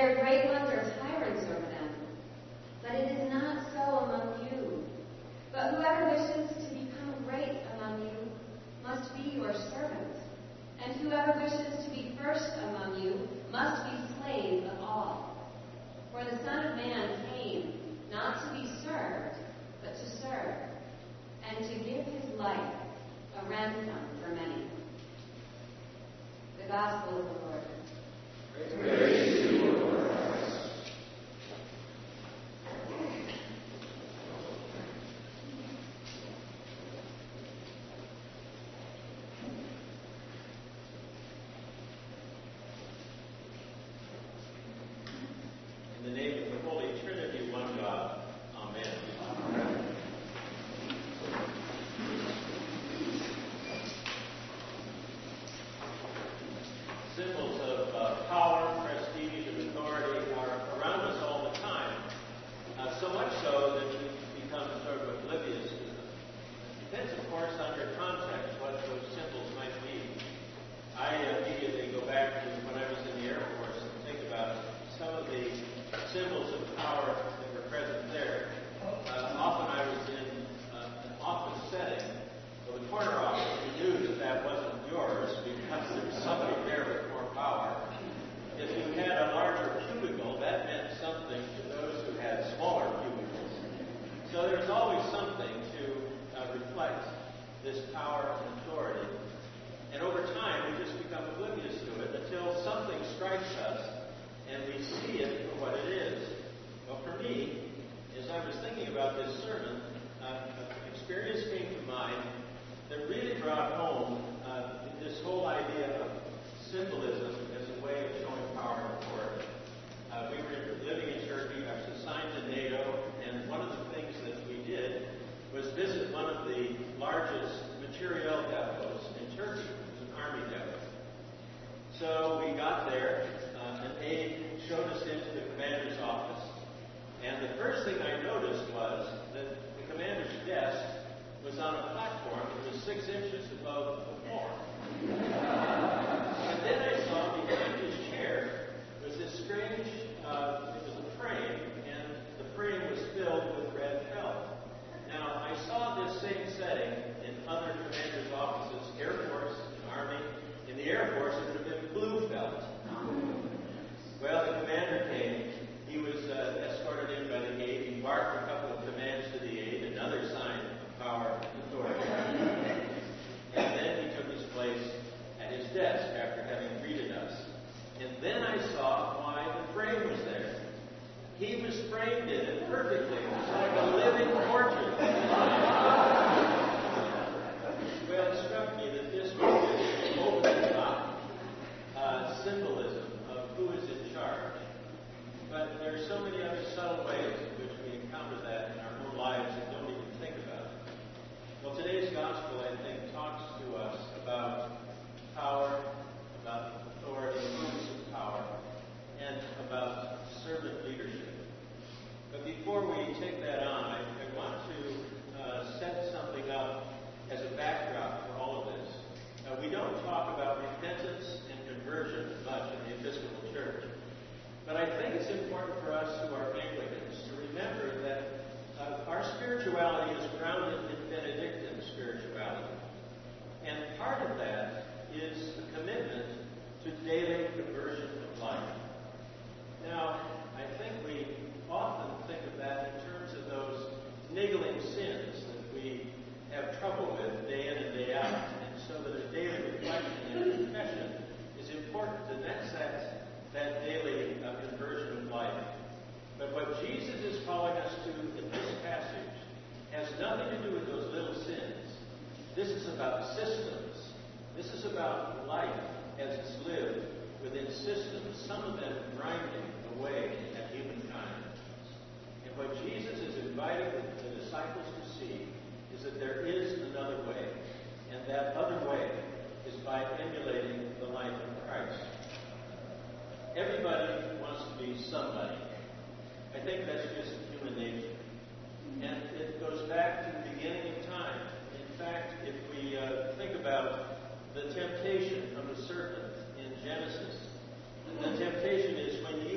are great Everybody wants to be somebody. I think that's just human nature. And it goes back to the beginning of time. In fact, if we uh, think about the temptation of the serpent in Genesis, the temptation is when you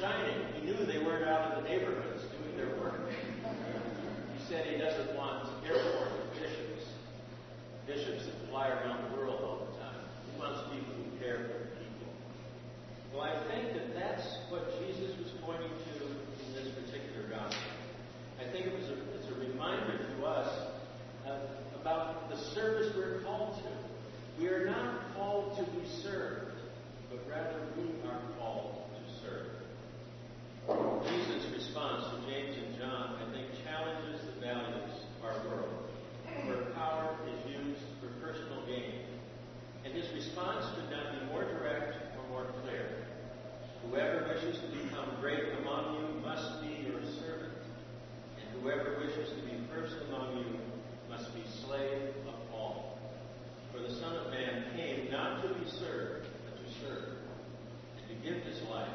shining, he knew they weren't out in the neighborhoods doing their work. He said he doesn't want airport bishops, bishops that fly around the world all the time. He wants people who care for the people. Well, I think that that's what Jesus was pointing to in this particular gospel. I think it was a, it's a reminder to us uh, about the service we're called to. We are not called to be served, but rather we are called. Jesus' response to James and John, I think, challenges the values of our world, where power is used for personal gain. And his response could not be more direct or more clear. Whoever wishes to become great among you must be your servant, and whoever wishes to be first among you must be slave of all. For the Son of Man came not to be served, but to serve, and to give his life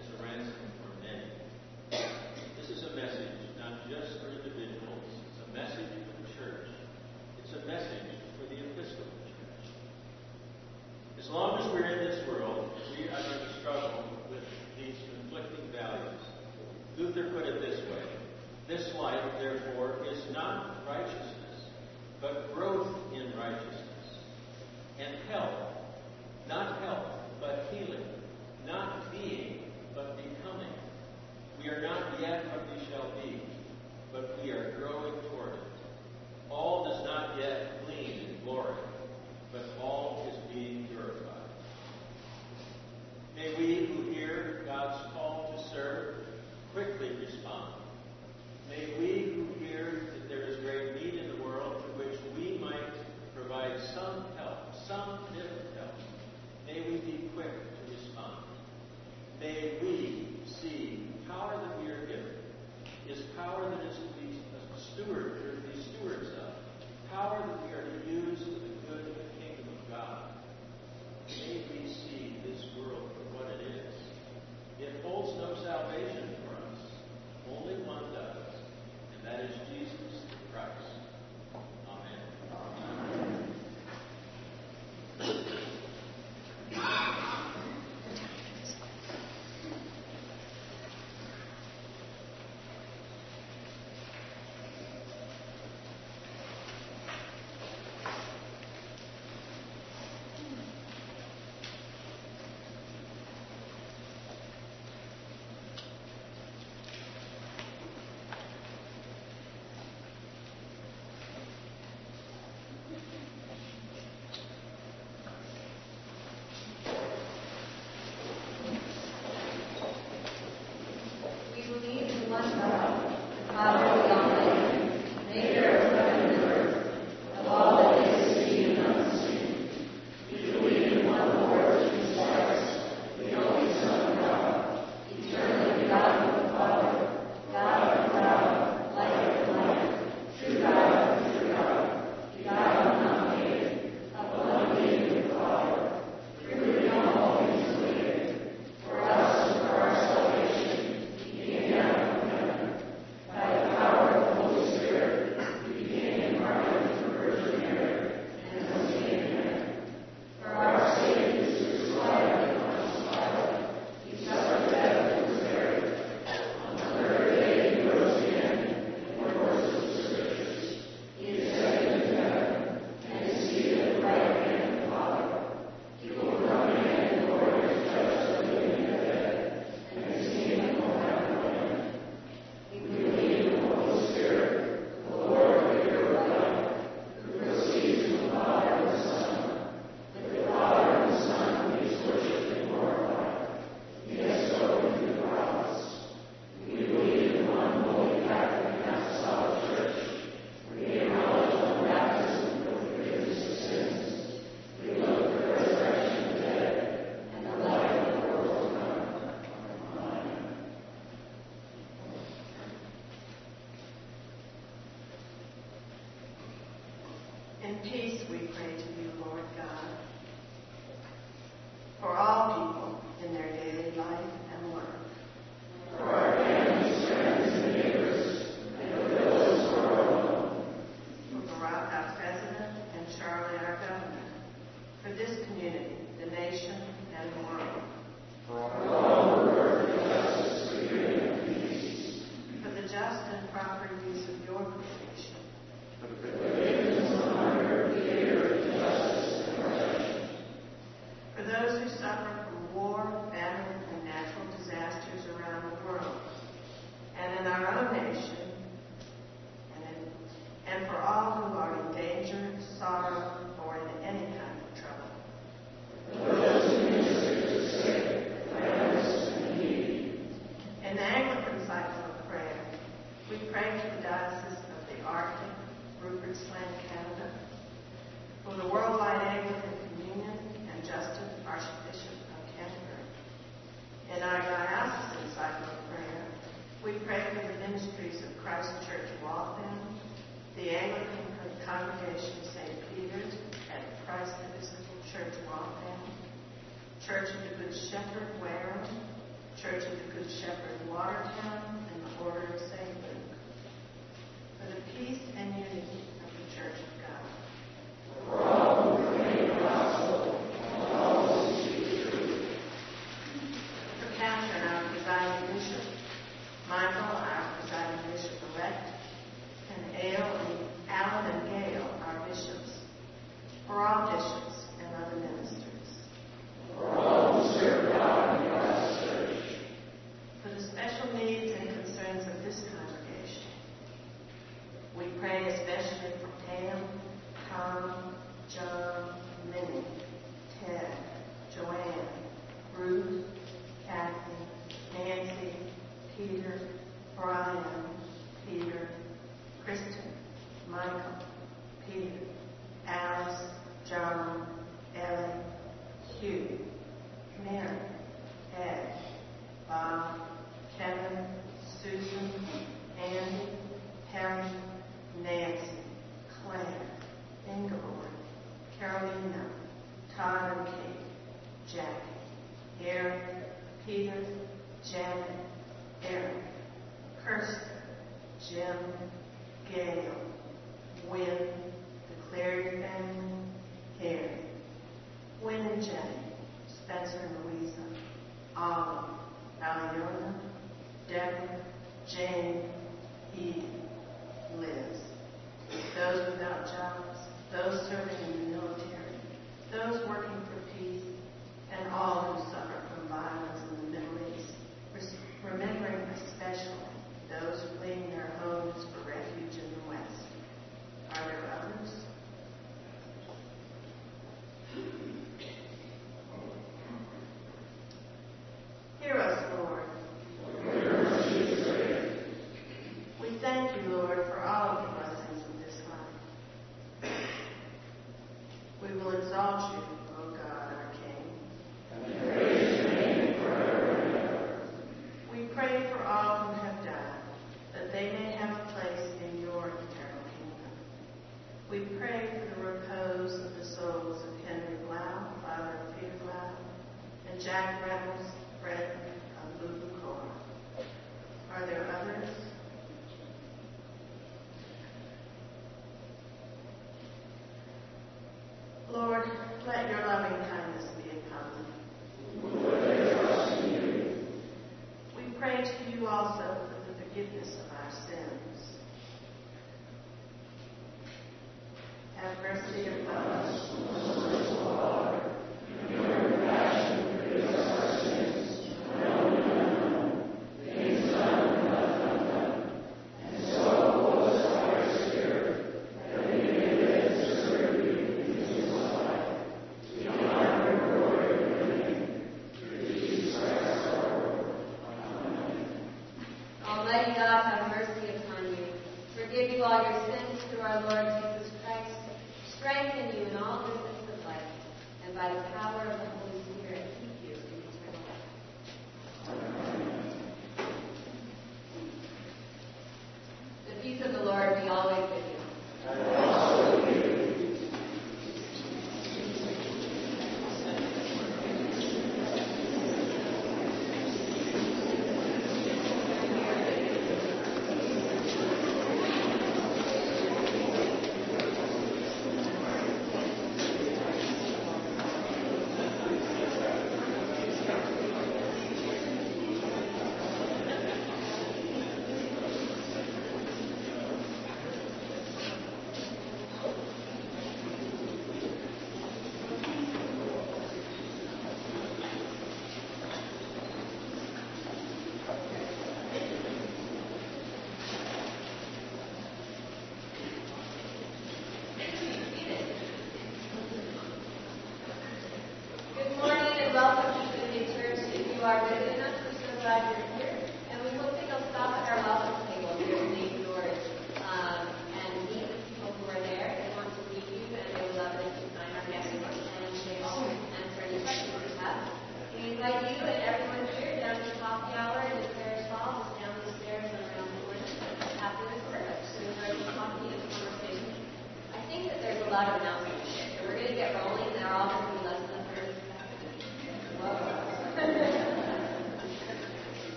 as a ransom for many. This is a message not just for individuals, it's a message for the church. It's a message for the Episcopal Church. As long as we're in this world, we are going to struggle with these conflicting values. Luther put it this way This life, therefore, is not righteousness, but growth in righteousness. And health, not health, but healing. Not being, but becoming. We are not yet what we shall be, but we are growing toward it. All does not yet gleam in glory, but all is being purified. May we who hear God's call to serve quickly respond. May we who hear that there is great need in the world to which we might provide some help, some bit help, may we be quick to respond. May we see power that we are given is power that is to be steward, to be stewards of, power that we Todd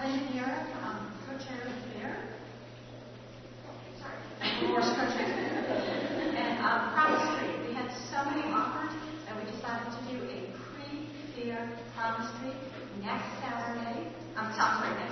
Guerra, um, co-chair of fair. Sorry, Country. And um, Promise Tree, we had so many offers that we decided to do a pre-fair Promise next Saturday, I'm sorry, next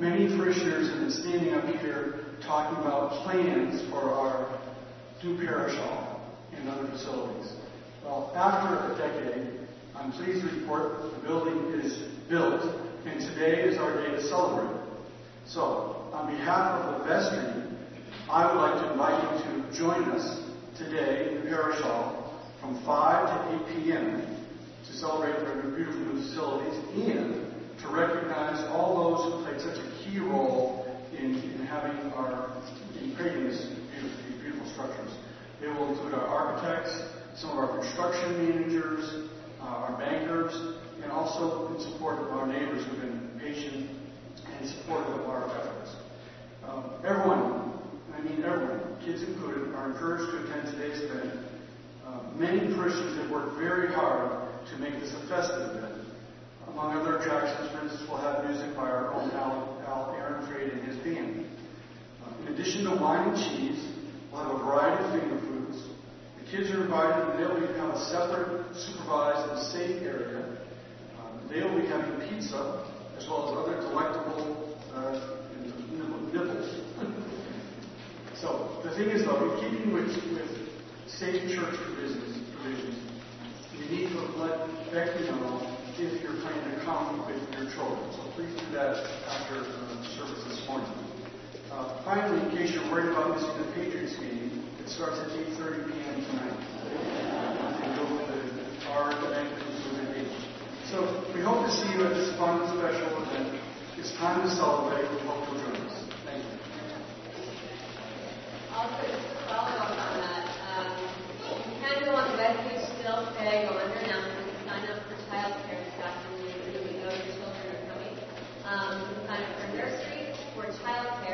many parishioners have been standing up here talking about plans for our new parish hall and other facilities. Well, after a decade, I'm pleased to report the building is built, and today is our day to celebrate. So, on behalf of the vestry, I would like to invite you to join us today in the parish hall from 5 to 8 p.m. to celebrate our beautiful new facilities and to recognize all those who played such a key role in, in having our, in creating beautiful, beautiful structures. They will include our architects, some of our construction managers, uh, our bankers, and also in support of our neighbors who've been patient and supportive of our efforts. Um, everyone, I mean everyone, kids included, are encouraged to attend today's event. Uh, many parishioners have worked very hard to make this a festive event. Among other attractions, for instance, we'll have music by our own Al, Al Aaron Trade and his band. In addition to wine and cheese, we'll have a variety of finger foods. The kids are invited and they'll be have a separate, supervised, and safe area. Um, they will be having pizza as well as other delectable uh, nibble- nibbles. so the thing is, though, in keeping with, with safe church provisions, provisions, you need to let Becky know if you're planning to come with your children. So please do that after uh, service this morning. Uh, finally, in case you're worried about missing the Patriots game, It starts at 8.30 p.m. tonight. Go to the banquet room at 8. So we hope to see you at this fun and special event. It's time to celebrate. We hope you'll join us. Thank you. Also, just to follow up on that, um, you can go on the webpage still today, go under announcements, sign up for childcare this afternoon, so we know your children are coming. Um, you for nursery or childcare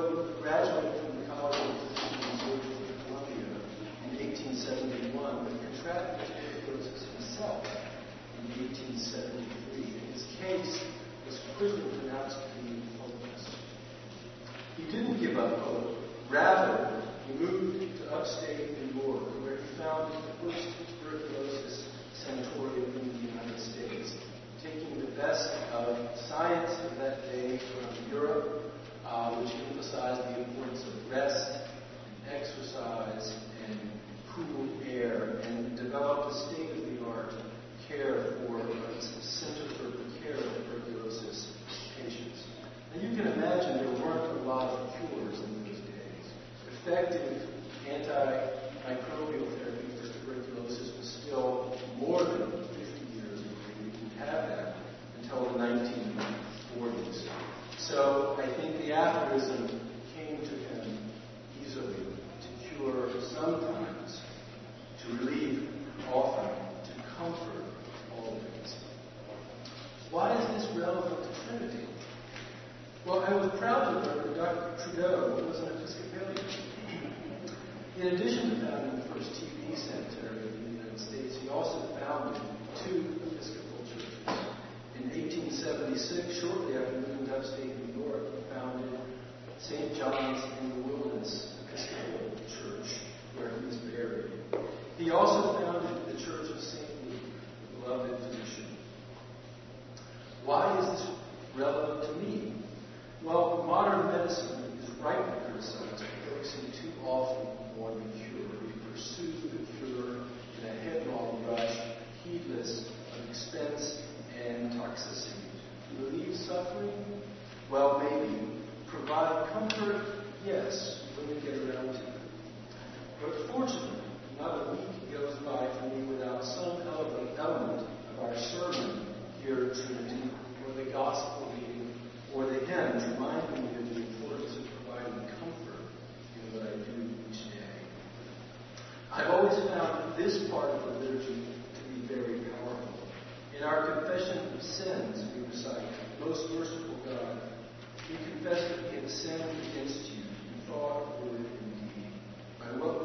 Graduated from the College of Physicians at Columbia in 1871, but contracted tuberculosis himself in 1873. And his case was quickly pronounced to be hopeless. He didn't give up hope. Rather, he moved to upstate New York, where he founded the first tuberculosis sanatorium in the United States, taking the best of science of that day from Europe, uh, which emphasized the importance of rest, and exercise, and cool air, and developed a state-of-the-art care for a center for the care of tuberculosis patients. And you can imagine there weren't a lot of cures in those days. Effective antimicrobial therapy for tuberculosis was still more than 50 years away. We didn't have that until the 1940s. So I think the aphorism came to him easily to cure sometimes, to relieve often, to comfort always. Why is this relevant to Trinity? Well, I was proud to learn that Dr. Trudeau was an Episcopalian. In addition to founding the first TB sanitarium in the United States, he also founded two Episcopal churches. In 1876, shortly after in upstate New York, founded St. John's in the Wilderness Episcopal Church, where he's buried. He also founded the Church of St. Luke, the beloved physician. Why is this relevant to me? Well, modern medicine is ripe with criticized for focusing too often on the cure. We pursue the cure in a headlong rush, heedless of expense and toxicity. Relieve suffering? Well, maybe. Provide comfort? Yes, when you get around to it. But fortunately, not a week goes by for me without some element of our sermon here at Trinity, or the gospel reading, or the hymns reminding me of the importance of providing comfort in what I do each day. I've always found this part of the liturgy to be very powerful. In our confession of sins, your sight. Most merciful God, we confess that we have sinned against you in thought, word, and deed. By what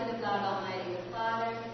blessing of God Almighty, the Father,